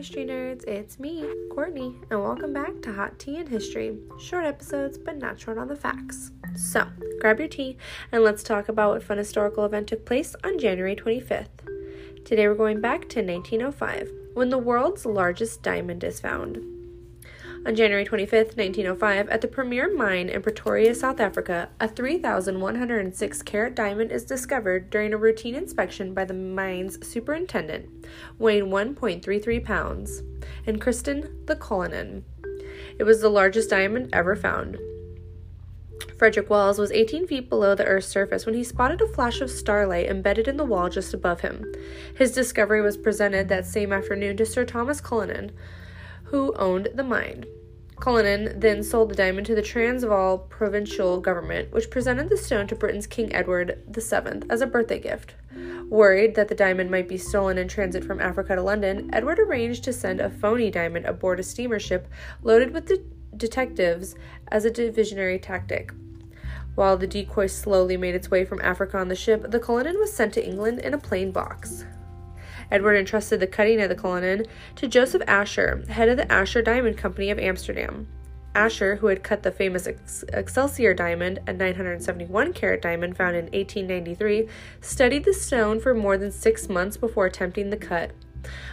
history nerds. It's me, Courtney, and welcome back to Hot Tea and History. Short episodes, but not short on the facts. So, grab your tea and let's talk about what fun historical event took place on January 25th. Today we're going back to 1905, when the world's largest diamond is found. On January 25, 1905, at the Premier Mine in Pretoria, South Africa, a 3,106 carat diamond is discovered during a routine inspection by the mine's superintendent, weighing 1.33 pounds, and Christen the Cullinan. It was the largest diamond ever found. Frederick Wells was 18 feet below the Earth's surface when he spotted a flash of starlight embedded in the wall just above him. His discovery was presented that same afternoon to Sir Thomas Cullinan, who owned the mine. Cullinan then sold the diamond to the Transvaal provincial government, which presented the stone to Britain's King Edward VII as a birthday gift. Worried that the diamond might be stolen in transit from Africa to London, Edward arranged to send a phony diamond aboard a steamer ship loaded with de- detectives as a diversionary tactic. While the decoy slowly made its way from Africa on the ship, the Cullinan was sent to England in a plain box. Edward entrusted the cutting of the Cullinan to Joseph Asscher, head of the Asscher Diamond Company of Amsterdam. Asscher, who had cut the famous Excelsior diamond, a 971 carat diamond found in 1893, studied the stone for more than six months before attempting the cut.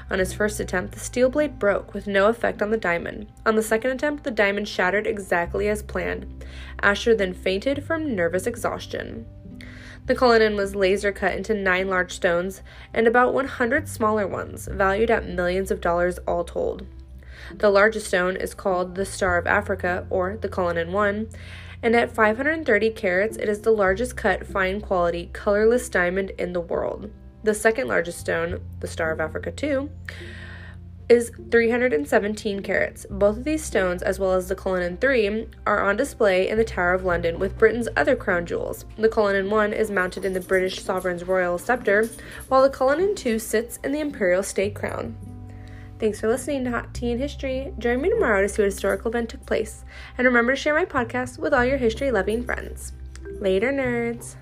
On his first attempt, the steel blade broke with no effect on the diamond. On the second attempt, the diamond shattered exactly as planned. Asscher then fainted from nervous exhaustion. The Cullinan was laser cut into nine large stones and about 100 smaller ones, valued at millions of dollars all told. The largest stone is called the Star of Africa, or the Cullinan 1, and at 530 carats, it is the largest cut, fine quality, colorless diamond in the world. The second largest stone, the Star of Africa 2, is 317 carats. Both of these stones, as well as the Cullinan 3, are on display in the Tower of London with Britain's other crown jewels. The Cullinan 1 is mounted in the British sovereign's royal scepter, while the Cullinan 2 sits in the imperial state crown. Thanks for listening to Hot Tea and History. Join me tomorrow to see what historical event took place. And remember to share my podcast with all your history loving friends. Later, nerds.